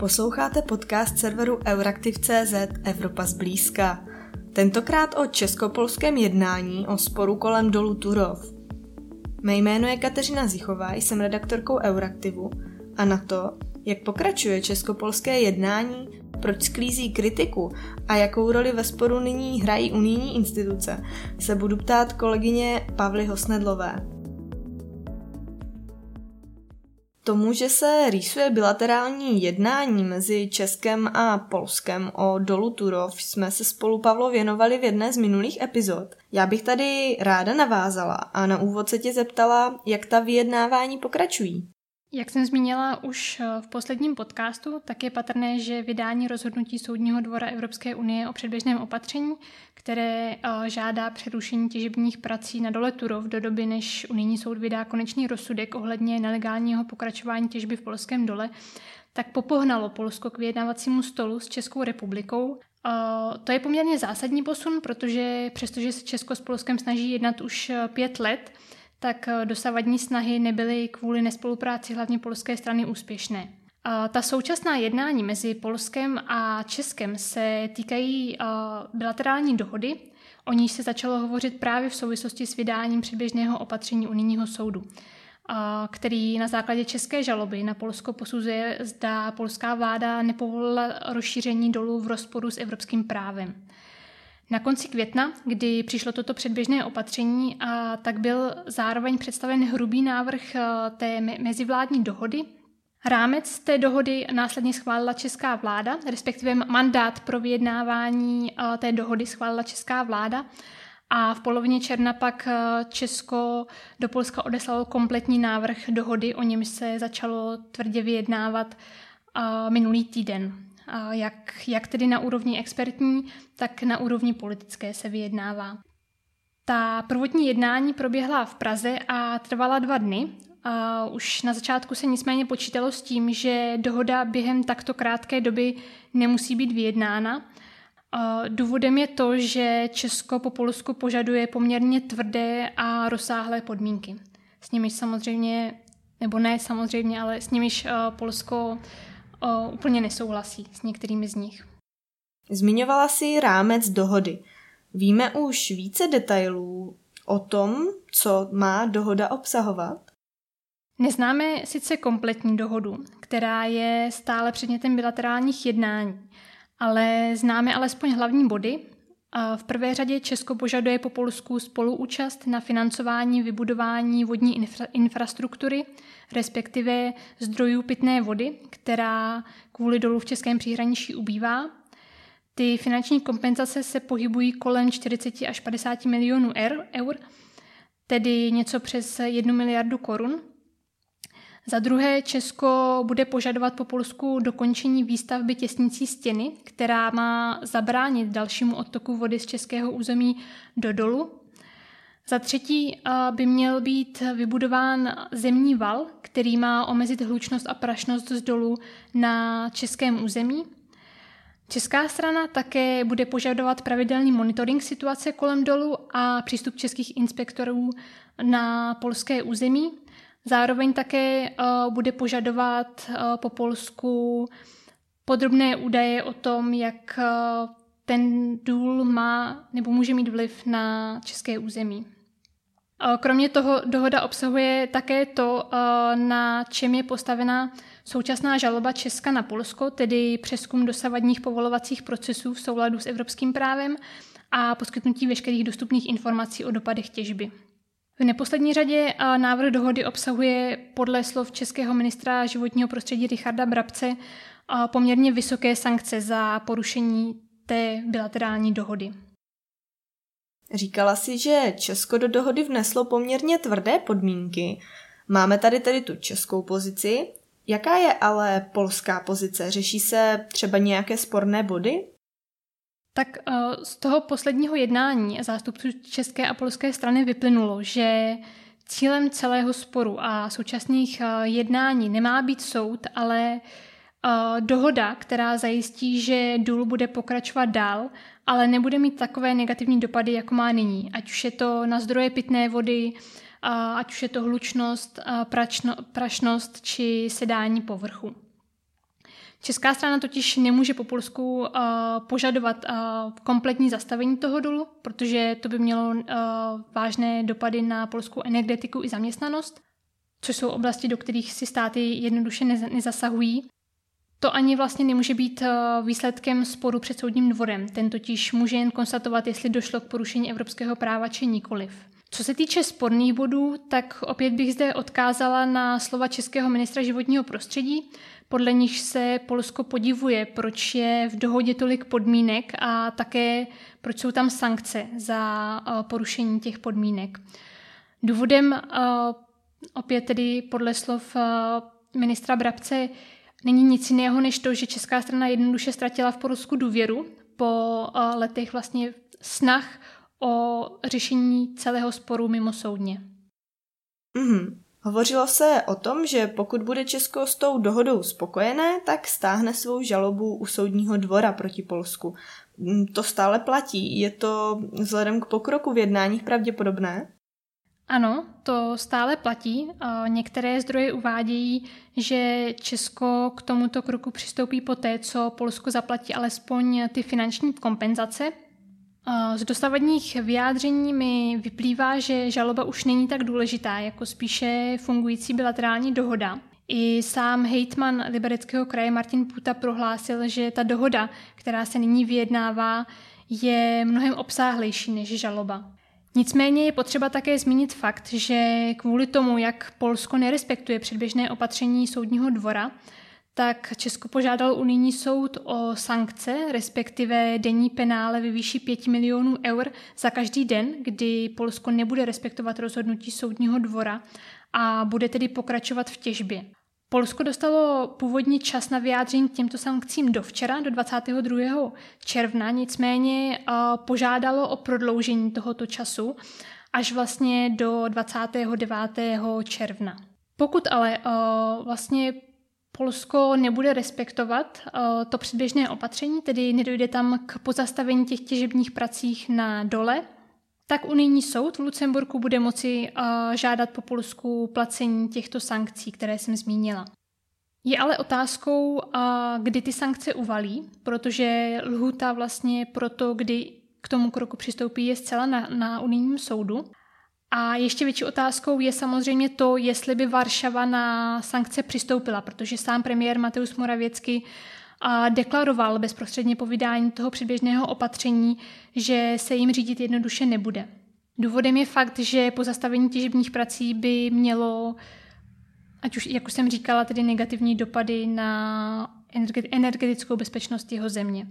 Posloucháte podcast serveru Euraktiv.cz Evropa zblízka. Tentokrát o českopolském jednání o sporu kolem dolu Turov. Mé jméno je Kateřina Zichová, jsem redaktorkou Euraktivu a na to, jak pokračuje českopolské jednání, proč sklízí kritiku a jakou roli ve sporu nyní hrají unijní instituce, se budu ptát kolegyně Pavly Hosnedlové. Tomu, že se rýsuje bilaterální jednání mezi Českem a Polskem o dolu Turov, jsme se spolu Pavlo věnovali v jedné z minulých epizod. Já bych tady ráda navázala a na úvod se tě zeptala, jak ta vyjednávání pokračují. Jak jsem zmínila už eh, v posledním podcastu, tak je patrné, že vydání rozhodnutí Soudního dvora Evropské unie o předběžném opatření, které eh, žádá přerušení těžebních prací na dole Turov do doby, než unijní soud vydá konečný rozsudek ohledně nelegálního pokračování těžby v polském dole, tak popohnalo Polsko k vyjednávacímu stolu s Českou republikou. Eh, to je poměrně zásadní posun, protože přestože se Česko s Polskem snaží jednat už pět let, tak eh, dosavadní snahy nebyly kvůli nespolupráci hlavně polské strany úspěšné. Ta současná jednání mezi Polskem a Českem se týkají eh, bilaterální dohody, o níž se začalo hovořit právě v souvislosti s vydáním předběžného opatření unijního soudu, který na základě české žaloby na Polsko posuzuje, zda polská vláda nepovolila rozšíření dolů v rozporu s evropským právem. Na konci května, kdy přišlo toto předběžné opatření, a tak byl zároveň představen hrubý návrh eh, té mezivládní dohody. Rámec té dohody následně schválila česká vláda, respektive mandát pro vyjednávání eh, té dohody schválila česká vláda. A v polovině června pak eh, Česko do Polska odeslalo kompletní návrh dohody, o něm se začalo tvrdě vyjednávat minulý týden jak, jak tedy na úrovni expertní, tak na úrovni politické se vyjednává. Ta prvotní jednání proběhla v Praze a trvala dva dny. Už na začátku se nicméně počítalo s tím, že dohoda během takto krátké doby nemusí být vyjednána. Důvodem je to, že Česko po Polsku požaduje poměrně tvrdé a rozsáhlé podmínky. S nimiž samozřejmě, nebo ne samozřejmě, ale s nimiž Polsko o, úplně nesouhlasí s některými z nich. Zmiňovala si rámec dohody. Víme už více detailů o tom, co má dohoda obsahovat? Neznáme sice kompletní dohodu, která je stále předmětem bilaterálních jednání, ale známe alespoň hlavní body. V prvé řadě Česko požaduje po Polsku spoluúčast na financování vybudování vodní infra- infrastruktury respektive zdrojů pitné vody, která kvůli dolu v českém příhraničí ubývá. Ty finanční kompenzace se pohybují kolem 40 až 50 milionů eur, tedy něco přes 1 miliardu korun. Za druhé, Česko bude požadovat po Polsku dokončení výstavby těsnicí stěny, která má zabránit dalšímu odtoku vody z českého území do dolu. Za třetí by měl být vybudován zemní val, který má omezit hlučnost a prašnost z dolu na českém území. Česká strana také bude požadovat pravidelný monitoring situace kolem dolu a přístup českých inspektorů na polské území. Zároveň také bude požadovat po Polsku podrobné údaje o tom, jak ten důl má nebo může mít vliv na české území. Kromě toho dohoda obsahuje také to, na čem je postavena současná žaloba Česka na Polsko, tedy přeskum dosavadních povolovacích procesů v souladu s evropským právem a poskytnutí veškerých dostupných informací o dopadech těžby. V neposlední řadě návrh dohody obsahuje podle slov českého ministra životního prostředí Richarda Brabce poměrně vysoké sankce za porušení té bilaterální dohody. Říkala si, že Česko do dohody vneslo poměrně tvrdé podmínky. Máme tady tedy tu českou pozici. Jaká je ale polská pozice? Řeší se třeba nějaké sporné body? Tak eh, z toho posledního jednání zástupců české a polské strany vyplynulo, že cílem celého sporu a současných eh, jednání nemá být soud, ale eh, dohoda, která zajistí, že důl bude pokračovat dál ale nebude mít takové negativní dopady, jako má nyní. Ať už je to na zdroje pitné vody, ať už je to hlučnost, prašnost či sedání povrchu. Česká strana totiž nemůže po Polsku uh, požadovat uh, kompletní zastavení toho dolu, protože to by mělo uh, vážné dopady na polskou energetiku i zaměstnanost, což jsou oblasti, do kterých si státy jednoduše nezasahují. To ani vlastně nemůže být výsledkem sporu před soudním dvorem. Ten totiž může jen konstatovat, jestli došlo k porušení evropského práva či nikoliv. Co se týče sporných bodů, tak opět bych zde odkázala na slova českého ministra životního prostředí, podle nich se Polsko podivuje, proč je v dohodě tolik podmínek a také proč jsou tam sankce za porušení těch podmínek. Důvodem opět tedy podle slov ministra Brabce není nic jiného než to, že česká strana jednoduše ztratila v Polsku důvěru po letech vlastně snah o řešení celého sporu mimo soudně. Mm-hmm. Hovořilo se o tom, že pokud bude Česko s tou dohodou spokojené, tak stáhne svou žalobu u soudního dvora proti Polsku. Mm, to stále platí. Je to vzhledem k pokroku v jednáních pravděpodobné? Ano, to stále platí. Některé zdroje uvádějí, že Česko k tomuto kroku přistoupí poté, co Polsko zaplatí alespoň ty finanční kompenzace, z dosavadních vyjádření mi vyplývá, že žaloba už není tak důležitá, jako spíše fungující bilaterální dohoda. I sám hejtman Libereckého kraje Martin Puta prohlásil, že ta dohoda, která se nyní vyjednává, je mnohem obsáhlejší než žaloba. Nicméně je potřeba také zmínit fakt, že kvůli tomu, jak Polsko nerespektuje předběžné opatření soudního dvora, tak Česko požádal unijní soud o sankce, respektive denní penále ve výši 5 milionů eur za každý den, kdy Polsko nebude respektovat rozhodnutí soudního dvora a bude tedy pokračovat v těžbě. Polsko dostalo původní čas na vyjádření k těmto sankcím do včera, do 22. června, nicméně požádalo o prodloužení tohoto času až vlastně do 29. června. Pokud ale vlastně Polsko nebude respektovat uh, to předběžné opatření, tedy nedojde tam k pozastavení těch těžebních pracích na dole, tak unijní soud v Lucemburku bude moci uh, žádat po Polsku placení těchto sankcí, které jsem zmínila. Je ale otázkou, uh, kdy ty sankce uvalí, protože lhuta vlastně pro to, kdy k tomu kroku přistoupí, je zcela na, na unijním soudu. A ještě větší otázkou je samozřejmě to, jestli by Varšava na sankce přistoupila, protože sám premiér Mateusz Moravěcky deklaroval bezprostředně po vydání toho předběžného opatření, že se jim řídit jednoduše nebude. Důvodem je fakt, že po zastavení těžebních prací by mělo, ať už, jak už jsem říkala, tedy negativní dopady na energetickou bezpečnost jeho země.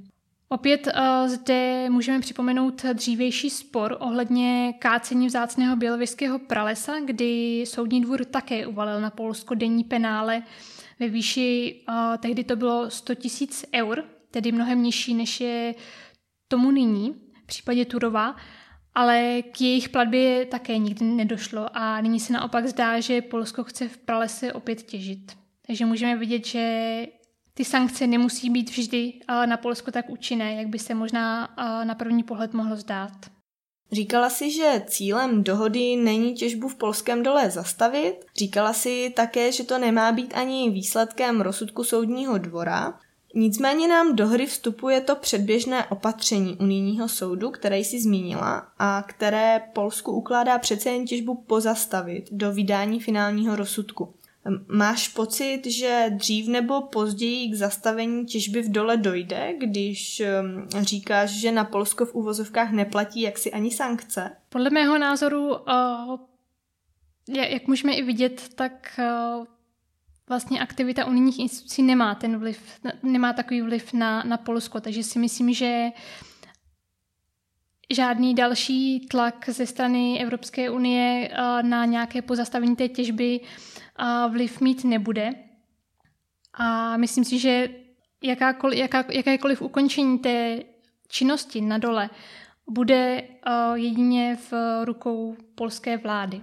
Opět uh, zde můžeme připomenout dřívější spor ohledně kácení vzácného bělověského pralesa, kdy soudní dvůr také uvalil na Polsko denní penále ve výši, uh, tehdy to bylo 100 tisíc eur, tedy mnohem nižší než je tomu nyní v případě Turova, ale k jejich platbě také nikdy nedošlo a nyní se naopak zdá, že Polsko chce v pralese opět těžit. Takže můžeme vidět, že ty sankce nemusí být vždy na Polsko tak účinné, jak by se možná na první pohled mohlo zdát. Říkala si, že cílem dohody není těžbu v polském dole zastavit. Říkala si také, že to nemá být ani výsledkem rozsudku soudního dvora. Nicméně nám do hry vstupuje to předběžné opatření unijního soudu, které jsi zmínila a které Polsku ukládá přece jen těžbu pozastavit do vydání finálního rozsudku. Máš pocit, že dřív nebo později k zastavení těžby v dole dojde, když říkáš, že na Polsko v uvozovkách neplatí jaksi ani sankce? Podle mého názoru, jak můžeme i vidět, tak vlastně aktivita unijních institucí nemá ten vliv, nemá takový vliv na, na Polsko, takže si myslím, že žádný další tlak ze strany Evropské unie na nějaké pozastavení té těžby vliv mít nebude. A myslím si, že jakákoliv, jaká, jakékoliv ukončení té činnosti na dole bude jedině v rukou polské vlády.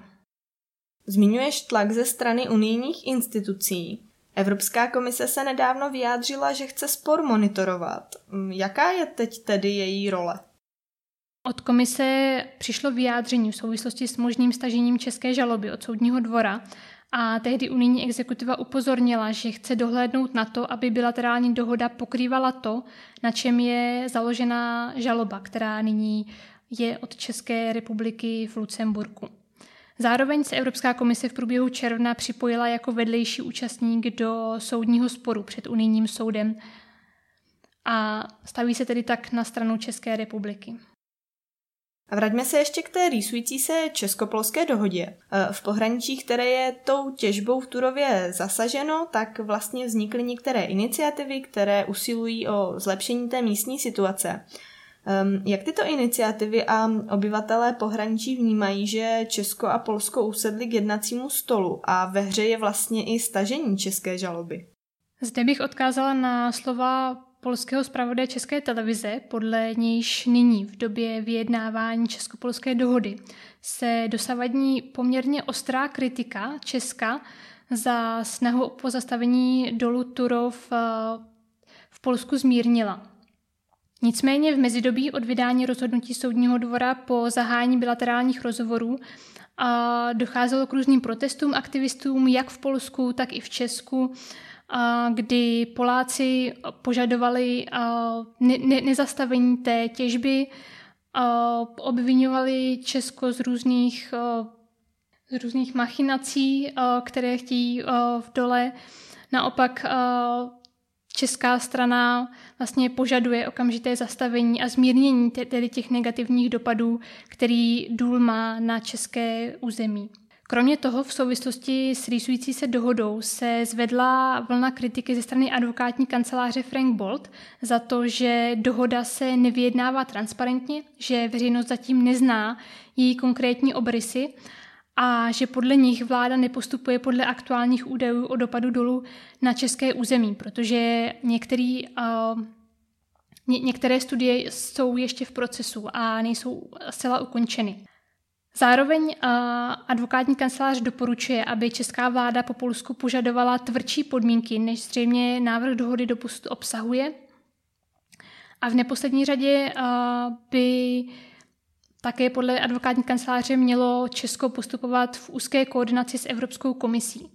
Zmiňuješ tlak ze strany unijních institucí. Evropská komise se nedávno vyjádřila, že chce spor monitorovat. Jaká je teď tedy její role? Od komise přišlo vyjádření v souvislosti s možným stažením české žaloby od soudního dvora a tehdy unijní exekutiva upozornila, že chce dohlédnout na to, aby bilaterální dohoda pokrývala to, na čem je založena žaloba, která nyní je od České republiky v Lucemburku. Zároveň se Evropská komise v průběhu června připojila jako vedlejší účastník do soudního sporu před unijním soudem a staví se tedy tak na stranu České republiky. A vraťme se ještě k té rýsující se českopolské dohodě. E, v pohraničí, které je tou těžbou v Turově zasaženo, tak vlastně vznikly některé iniciativy, které usilují o zlepšení té místní situace. Jak tyto iniciativy a obyvatelé pohraničí vnímají, že Česko a Polsko usedli k jednacímu stolu a ve hře je vlastně i stažení české žaloby? Zde bych odkázala na slova polského zpravodaje České televize, podle nějž nyní v době vyjednávání česko-polské dohody se dosavadní poměrně ostrá kritika Česka za snahu o pozastavení dolu Turov eh, v Polsku zmírnila. Nicméně v mezidobí od vydání rozhodnutí soudního dvora po zahájení bilaterálních rozhovorů a docházelo k různým protestům aktivistům jak v Polsku, tak i v Česku, kdy Poláci požadovali ne- ne- nezastavení té těžby, obvinovali Česko z různých, z různých machinací, které chtějí v dole. Naopak česká strana vlastně požaduje okamžité zastavení a zmírnění tedy těch negativních dopadů, který důl má na české území. Kromě toho v souvislosti s rýsující se dohodou se zvedla vlna kritiky ze strany advokátní kanceláře Frank Bolt za to, že dohoda se nevyjednává transparentně, že veřejnost zatím nezná její konkrétní obrysy a že podle nich vláda nepostupuje podle aktuálních údajů o dopadu dolu na české území, protože některý, uh, ně, některé studie jsou ještě v procesu a nejsou zcela ukončeny. Zároveň uh, advokátní kancelář doporučuje, aby česká vláda po Polsku požadovala tvrdší podmínky, než zřejmě návrh dohody dopust obsahuje. A v neposlední řadě uh, by také podle advokátní kanceláře mělo Česko postupovat v úzké koordinaci s Evropskou komisí.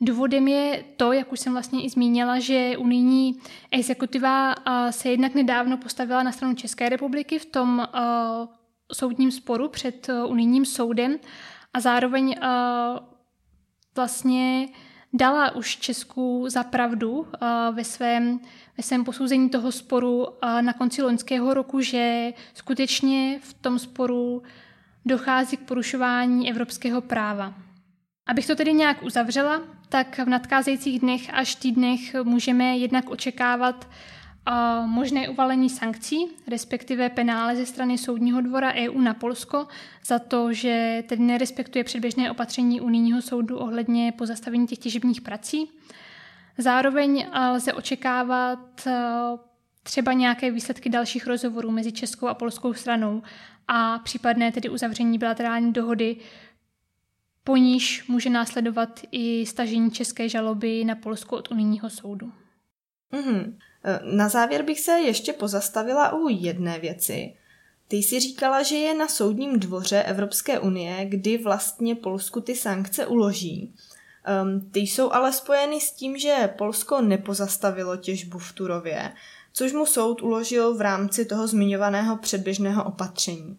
Důvodem je to, jak už jsem vlastně i zmínila, že unijní exekutiva se jednak nedávno postavila na stranu České republiky v tom soudním sporu před unijním soudem a zároveň vlastně dala už Česku za pravdu ve svém ve svém posouzení toho sporu na konci loňského roku, že skutečně v tom sporu dochází k porušování evropského práva. Abych to tedy nějak uzavřela, tak v nadcházejících dnech až týdnech můžeme jednak očekávat možné uvalení sankcí, respektive penále ze strany Soudního dvora EU na Polsko za to, že tedy nerespektuje předběžné opatření unijního soudu ohledně pozastavení těch těžebních prací. Zároveň lze očekávat eh, třeba nějaké výsledky dalších rozhovorů mezi českou a polskou stranou a případné tedy uzavření bilaterální dohody, po níž může následovat i stažení české žaloby na Polsku od unijního soudu. Mm-hmm. Na závěr bych se ještě pozastavila u jedné věci. Ty jsi říkala, že je na soudním dvoře Evropské unie, kdy vlastně Polsku ty sankce uloží. Um, ty jsou ale spojeny s tím, že Polsko nepozastavilo těžbu v Turově, což mu soud uložil v rámci toho zmiňovaného předběžného opatření.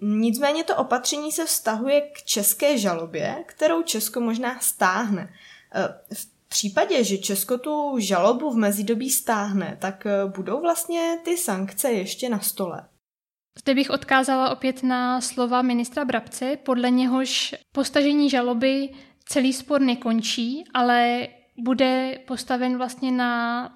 Nicméně to opatření se vztahuje k české žalobě, kterou Česko možná stáhne. V případě, že Česko tu žalobu v mezidobí stáhne, tak eh, budou vlastně ty sankce ještě na stole. Zde bych odkázala opět na slova ministra Brabce, podle něhož postažení žaloby celý spor nekončí, ale bude postaven vlastně na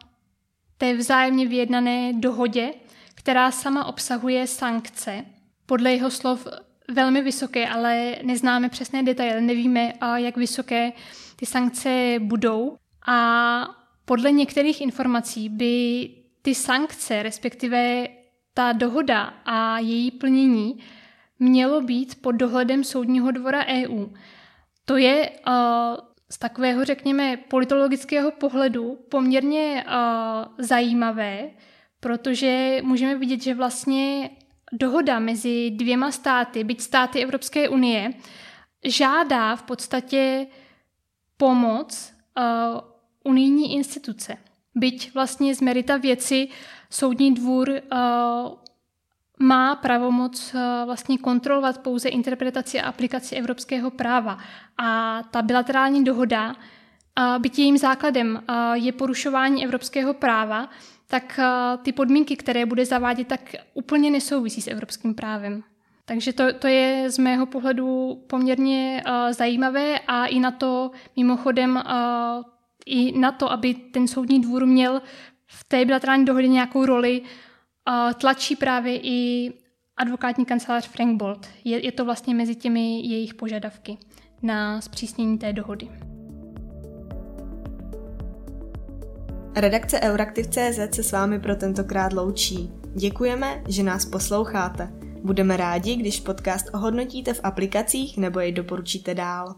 té vzájemně vyjednané dohodě, která sama obsahuje sankce. Podle jeho slov velmi vysoké, ale neznáme přesné detaily, nevíme, jak vysoké ty sankce budou. A podle některých informací by ty sankce, respektive ta dohoda a její plnění, mělo být pod dohledem Soudního dvora EU. To je uh, z takového, řekněme, politologického pohledu poměrně uh, zajímavé, protože můžeme vidět, že vlastně dohoda mezi dvěma státy, byť státy Evropské unie, žádá v podstatě pomoc uh, unijní instituce. Byť vlastně z merita věci soudní dvůr uh, má pravomoc uh, vlastně kontrolovat pouze interpretaci a aplikaci evropského práva. A ta bilaterální dohoda, byť jejím základem je porušování evropského práva, tak uh, ty podmínky, které bude zavádět, tak úplně nesouvisí s evropským právem. Takže to, to je z mého pohledu poměrně uh, zajímavé a i na to mimochodem uh, i na to, aby ten soudní dvůr měl v té bilaterální dohodě nějakou roli, uh, tlačí právě i advokátní kancelář Frank Bolt. Je, je to vlastně mezi těmi jejich požadavky na zpřísnění té dohody. Redakce Euraktiv.cz se s vámi pro tentokrát loučí. Děkujeme, že nás posloucháte. Budeme rádi, když podcast ohodnotíte v aplikacích nebo jej doporučíte dál.